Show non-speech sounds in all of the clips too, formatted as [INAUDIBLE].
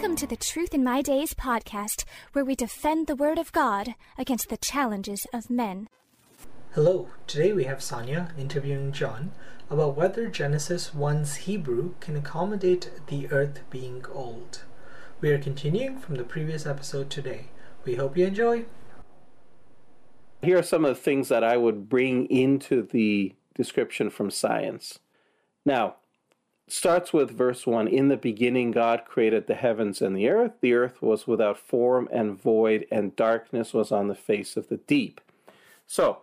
Welcome to the Truth in My Days podcast, where we defend the Word of God against the challenges of men. Hello, today we have Sonia interviewing John about whether Genesis 1's Hebrew can accommodate the earth being old. We are continuing from the previous episode today. We hope you enjoy. Here are some of the things that I would bring into the description from science. Now, starts with verse 1 In the beginning, God created the heavens and the earth. The earth was without form and void, and darkness was on the face of the deep. So,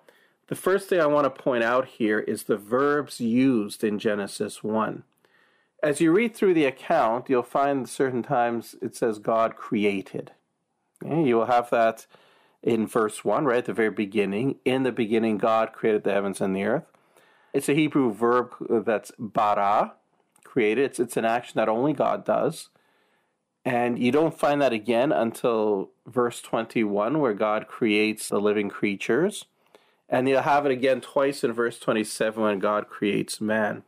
the first thing I want to point out here is the verbs used in Genesis 1. As you read through the account, you'll find certain times it says God created. You will have that in verse 1, right at the very beginning. In the beginning, God created the heavens and the earth. It's a Hebrew verb that's bara, created. It's, it's an action that only God does. And you don't find that again until verse 21, where God creates the living creatures. And you'll have it again twice in verse 27 when God creates man.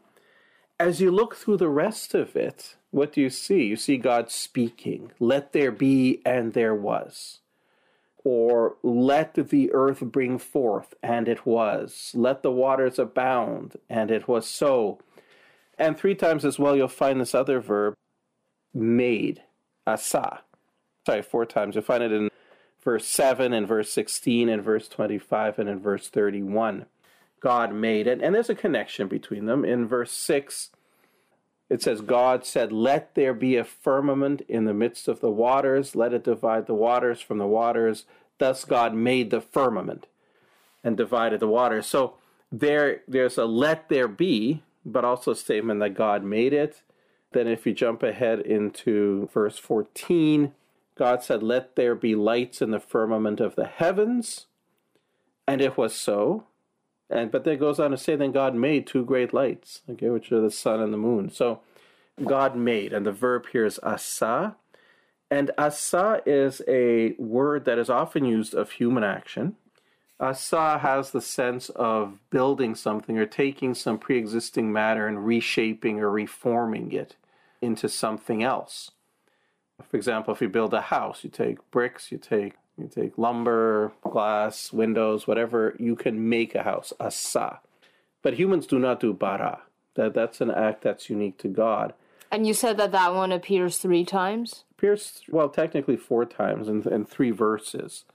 As you look through the rest of it, what do you see? You see God speaking, let there be, and there was. Or let the earth bring forth, and it was. Let the waters abound, and it was so. And three times as well, you'll find this other verb, made, asa. Sorry, four times. You'll find it in verse 7 and verse 16 and verse 25 and in verse 31. God made it. And there's a connection between them. In verse 6, it says, God said, Let there be a firmament in the midst of the waters, let it divide the waters from the waters. Thus God made the firmament and divided the waters. So there, there's a let there be but also a statement that God made it. Then, if you jump ahead into verse 14, God said, Let there be lights in the firmament of the heavens. And it was so. And but then goes on to say, then God made two great lights, okay, which are the sun and the moon. So God made, and the verb here is asa. And asa is a word that is often used of human action. Uh, asa has the sense of building something or taking some pre existing matter and reshaping or reforming it into something else. For example, if you build a house, you take bricks, you take you take lumber, glass, windows, whatever, you can make a house, asa. But humans do not do bara. That that's an act that's unique to God. And you said that that one appears three times? Appears well, technically four times in, in three verses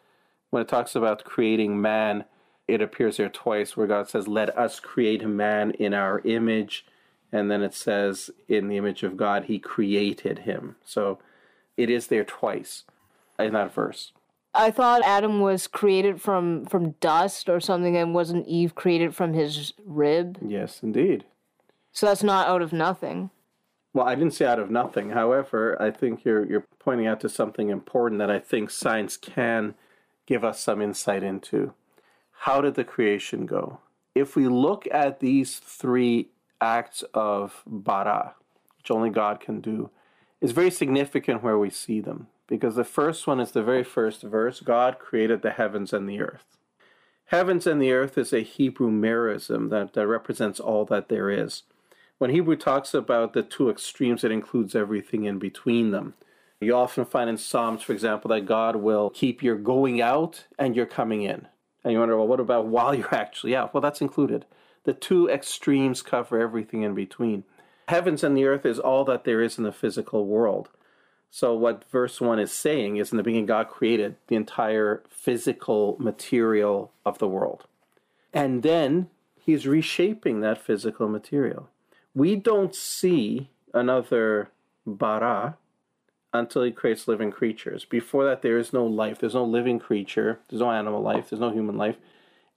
when it talks about creating man, it appears there twice where God says, Let us create a man in our image. And then it says, In the image of God, he created him. So it is there twice in that verse. I thought Adam was created from, from dust or something, and wasn't Eve created from his rib? Yes, indeed. So that's not out of nothing. Well, I didn't say out of nothing. However, I think you're you're pointing out to something important that I think science can give us some insight into. How did the creation go? If we look at these three acts of bara, which only God can do, it's very significant where we see them. Because the first one is the very first verse God created the heavens and the earth. Heavens and the earth is a Hebrew merism that, that represents all that there is. When Hebrew talks about the two extremes, it includes everything in between them. You often find in Psalms, for example, that God will keep your going out and your coming in. And you wonder, well, what about while you're actually out? Well, that's included. The two extremes cover everything in between. Heavens and the earth is all that there is in the physical world. So, what verse 1 is saying is in the beginning, God created the entire physical material of the world. And then he's reshaping that physical material. We don't see another bara until he creates living creatures. Before that, there is no life. There's no living creature. There's no animal life. There's no human life.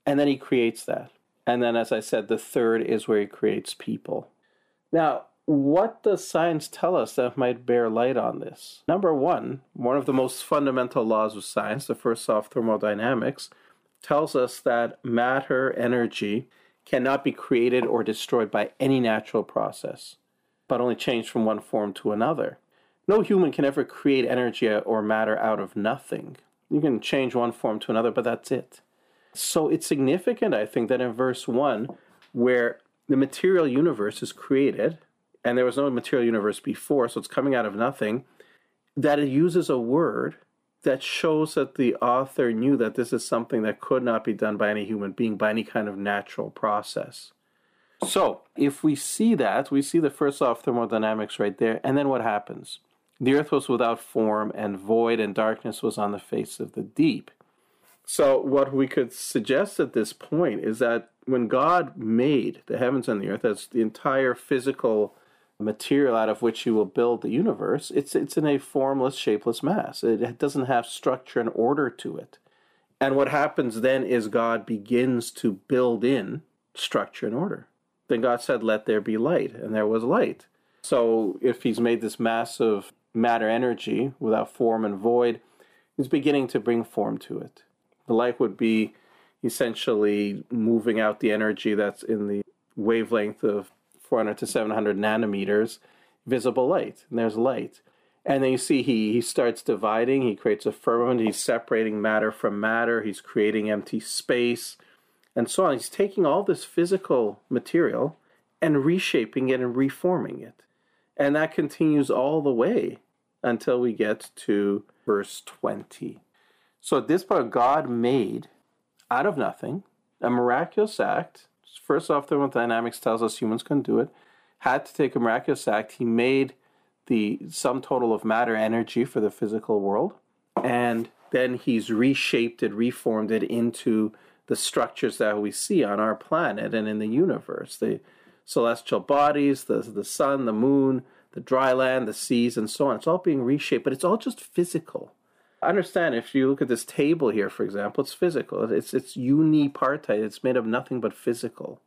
And then he creates that. And then, as I said, the third is where he creates people. Now, what does science tell us that might bear light on this? Number one, one of the most fundamental laws of science, the first law of thermodynamics, tells us that matter, energy, cannot be created or destroyed by any natural process, but only changed from one form to another. No human can ever create energy or matter out of nothing. You can change one form to another, but that's it. So it's significant, I think, that in verse 1, where the material universe is created, and there was no material universe before, so it's coming out of nothing, that it uses a word that shows that the author knew that this is something that could not be done by any human being by any kind of natural process. So, if we see that, we see the first law of thermodynamics right there, and then what happens? The earth was without form, and void and darkness was on the face of the deep. So, what we could suggest at this point is that when God made the heavens and the earth, as the entire physical material out of which he will build the universe, it's, it's in a formless, shapeless mass. It doesn't have structure and order to it. And what happens then is God begins to build in structure and order. Then God said, Let there be light, and there was light. So if he's made this massive matter energy without form and void, is beginning to bring form to it. The light would be essentially moving out the energy that's in the wavelength of 400 to 700 nanometers visible light. And there's light. And then you see he, he starts dividing, he creates a firmament, he's separating matter from matter, he's creating empty space, and so on. He's taking all this physical material and reshaping it and reforming it. And that continues all the way until we get to verse 20. So at this point, God made out of nothing a miraculous act First off, thermodynamics tells us humans can do it. Had to take a miraculous act. He made the sum total of matter energy for the physical world, and then he's reshaped it, reformed it into the structures that we see on our planet and in the universe. The celestial bodies, the, the sun, the moon, the dry land, the seas, and so on. It's all being reshaped, but it's all just physical. I understand if you look at this table here, for example, it's physical. It's it's unipartite. It's made of nothing but physical.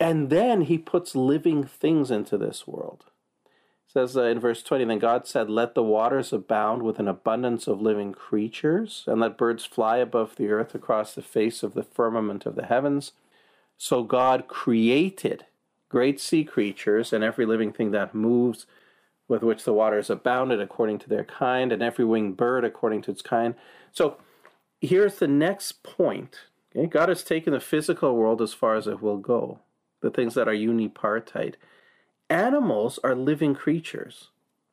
And then he puts living things into this world. It says uh, in verse 20, then God said, Let the waters abound with an abundance of living creatures, and let birds fly above the earth across the face of the firmament of the heavens. So God created great sea creatures and every living thing that moves with which the waters abounded according to their kind, and every winged bird according to its kind. So here's the next point. Okay? God has taken the physical world as far as it will go, the things that are unipartite. Animals are living creatures.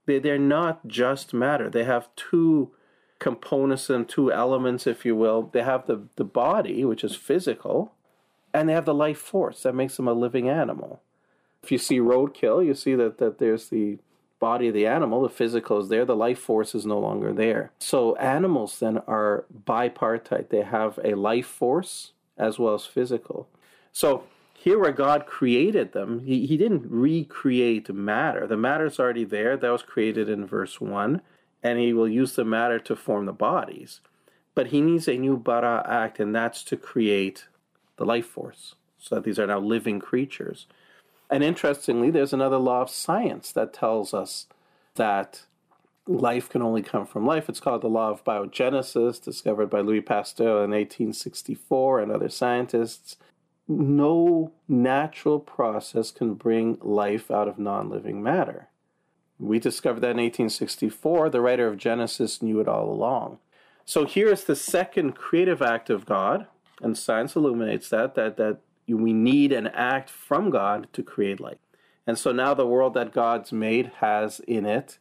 They, they're not just matter. They have two components and two elements, if you will. They have the, the body, which is physical, and they have the life force that makes them a living animal. If you see roadkill, you see that, that there's the body of the animal, the physical is there, the life force is no longer there. So animals then are bipartite. They have a life force as well as physical. So here where God created them, he, he didn't recreate matter. The matter is already there. That was created in verse 1. And he will use the matter to form the bodies. But he needs a new bara act, and that's to create the life force. So that these are now living creatures. And interestingly, there's another law of science that tells us that life can only come from life. It's called the law of biogenesis, discovered by Louis Pasteur in 1864 and other scientists. No natural process can bring life out of non living matter. We discovered that in 1864. The writer of Genesis knew it all along. So here's the second creative act of God, and science illuminates that, that, that we need an act from God to create light. And so now the world that God's made has in it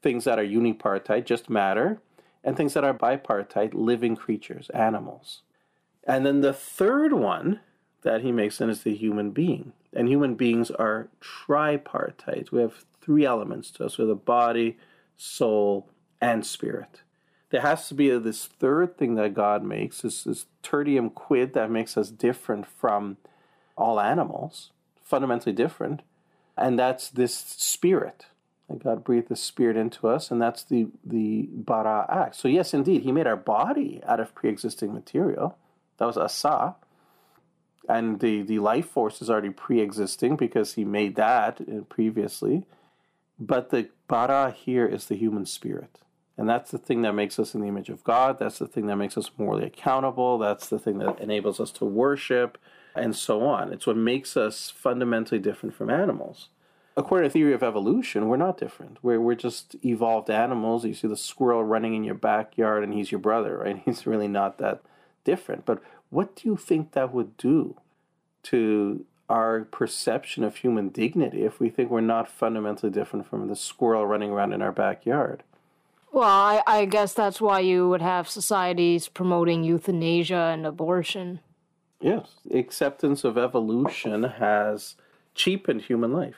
things that are unipartite, just matter, and things that are bipartite, living creatures, animals. And then the third one that he makes in is the human being. And human beings are tripartite. We have three elements to us. We have the body, soul, and spirit there has to be this third thing that God makes, this, this tertium quid that makes us different from all animals, fundamentally different, and that's this spirit. And God breathed the spirit into us, and that's the, the bara act. So, yes, indeed, He made our body out of pre existing material. That was asa. and the, the life force is already pre-existing because he made that uh, previously but the bara here is the human spirit and that's the thing that makes us in the image of god. That's the thing that makes us morally accountable. That's the thing that enables us to worship and so on. It's what makes us fundamentally different from animals. According to theory of evolution we're not different. We're, we're just evolved animals. You see the squirrel running in your backyard and he's your brother right? [LAUGHS] He's really not that different. But what do you think that would do to our perception of human dignity if we think we're not fundamentally different from the squirrel running around in our backyard? Well, I, I guess that's why you would have societies promoting euthanasia and abortion. Yes, acceptance of evolution has cheapened human life.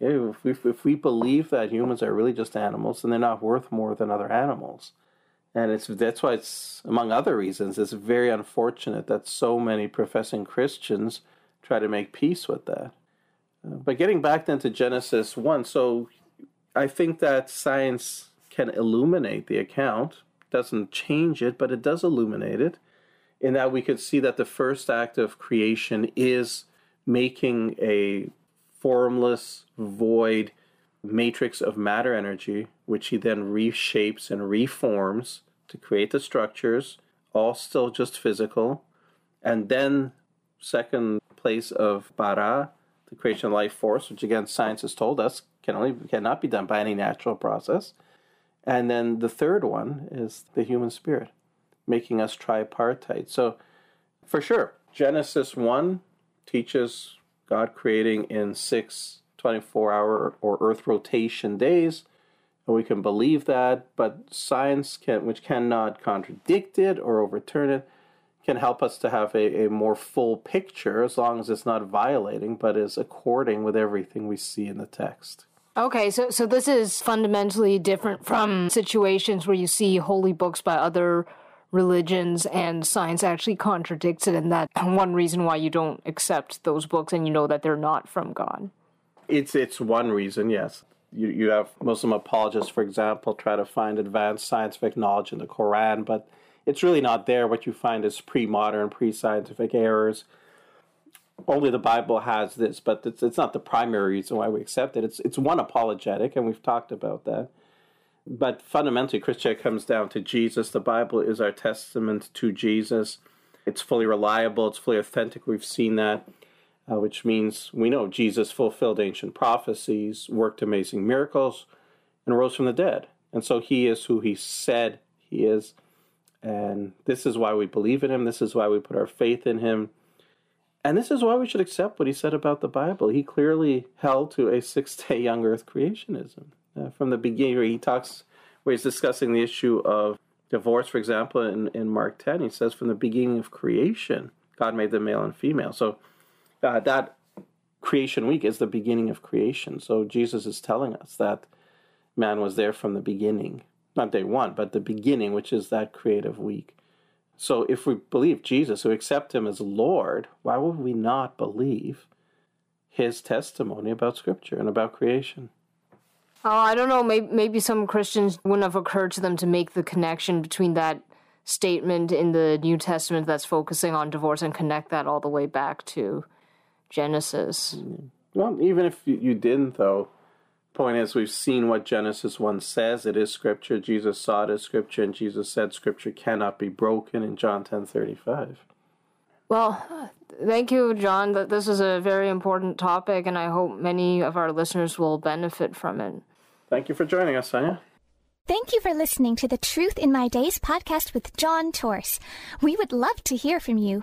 Okay? If, we, if we believe that humans are really just animals, and they're not worth more than other animals and it's that's why it's among other reasons it's very unfortunate that so many professing Christians try to make peace with that. Uh, but getting back then to Genesis one, so I think that science can illuminate the account, doesn't change it, but it does illuminate it, in that we could see that the first act of creation is making a formless, void matrix of matter energy which he then reshapes and reforms to create the structures, all still just physical. And then, second place of bara, the creation of life force, which again science has told us can only cannot be done by any natural process. And then the third one is the human spirit, making us tripartite. So, for sure, Genesis 1 teaches God creating in six 24 hour or earth rotation days and we can believe that, but science can, which cannot contradict it or overturn it, can help us to have a, a more full picture as long as it's not violating, but is according with everything we see in the text. Okay, so so this is fundamentally different from situations where you see holy books by other religions and science actually contradicts it, and that [LAUGHS] one reason why you don't accept those books and you know that they're not from God. It's it's one reason, yes you, you have Muslim apologists, for example, try to find advanced scientific knowledge in the Quran, but it's really not there. What you find is pre modern, pre scientific errors. Only the Bible has this, but it's, it's not the primary reason why we accept it. It's, it's one apologetic, and we've talked about that. But fundamentally, Christianity comes down to Jesus. The Bible is our testament to Jesus. It's fully reliable, it's fully authentic. We've seen that uh, which means we know Jesus fulfilled ancient prophecies, worked amazing miracles, and rose from the dead. And so he is who he said he is. And this is why we believe in him. This is why we put our faith in him. And this is why we should accept what he said about the Bible. He clearly held to a six day young earth creationism. Uh, from the beginning, where he talks, where he's discussing the issue of divorce, for example, in, in Mark 10, he says, From the beginning of creation, God made them male and female. So uh, that creation week is the beginning of creation. So Jesus is telling us that man was there from the beginning, not day one, but the beginning, which is that creative week. So if we believe Jesus, who accept him as Lord, why would we not believe his testimony about Scripture and about creation? Oh, I don't know. Maybe, maybe some Christians wouldn't have occurred to them to make the connection between that statement in the New Testament that's focusing on divorce and connect that all the way back to Genesis. Hmm. Well, even if you didn't, though, point is we've seen what Genesis 1 says. It is Scripture. Jesus saw it as Scripture, and Jesus said Scripture cannot be broken in John 10 35. Well, thank you, John. That this is a very important topic, and I hope many of our listeners will benefit from it. Thank you for joining us, Sonia. Thank you for listening to the Truth in My Days podcast with John Torse. We would love to hear from you.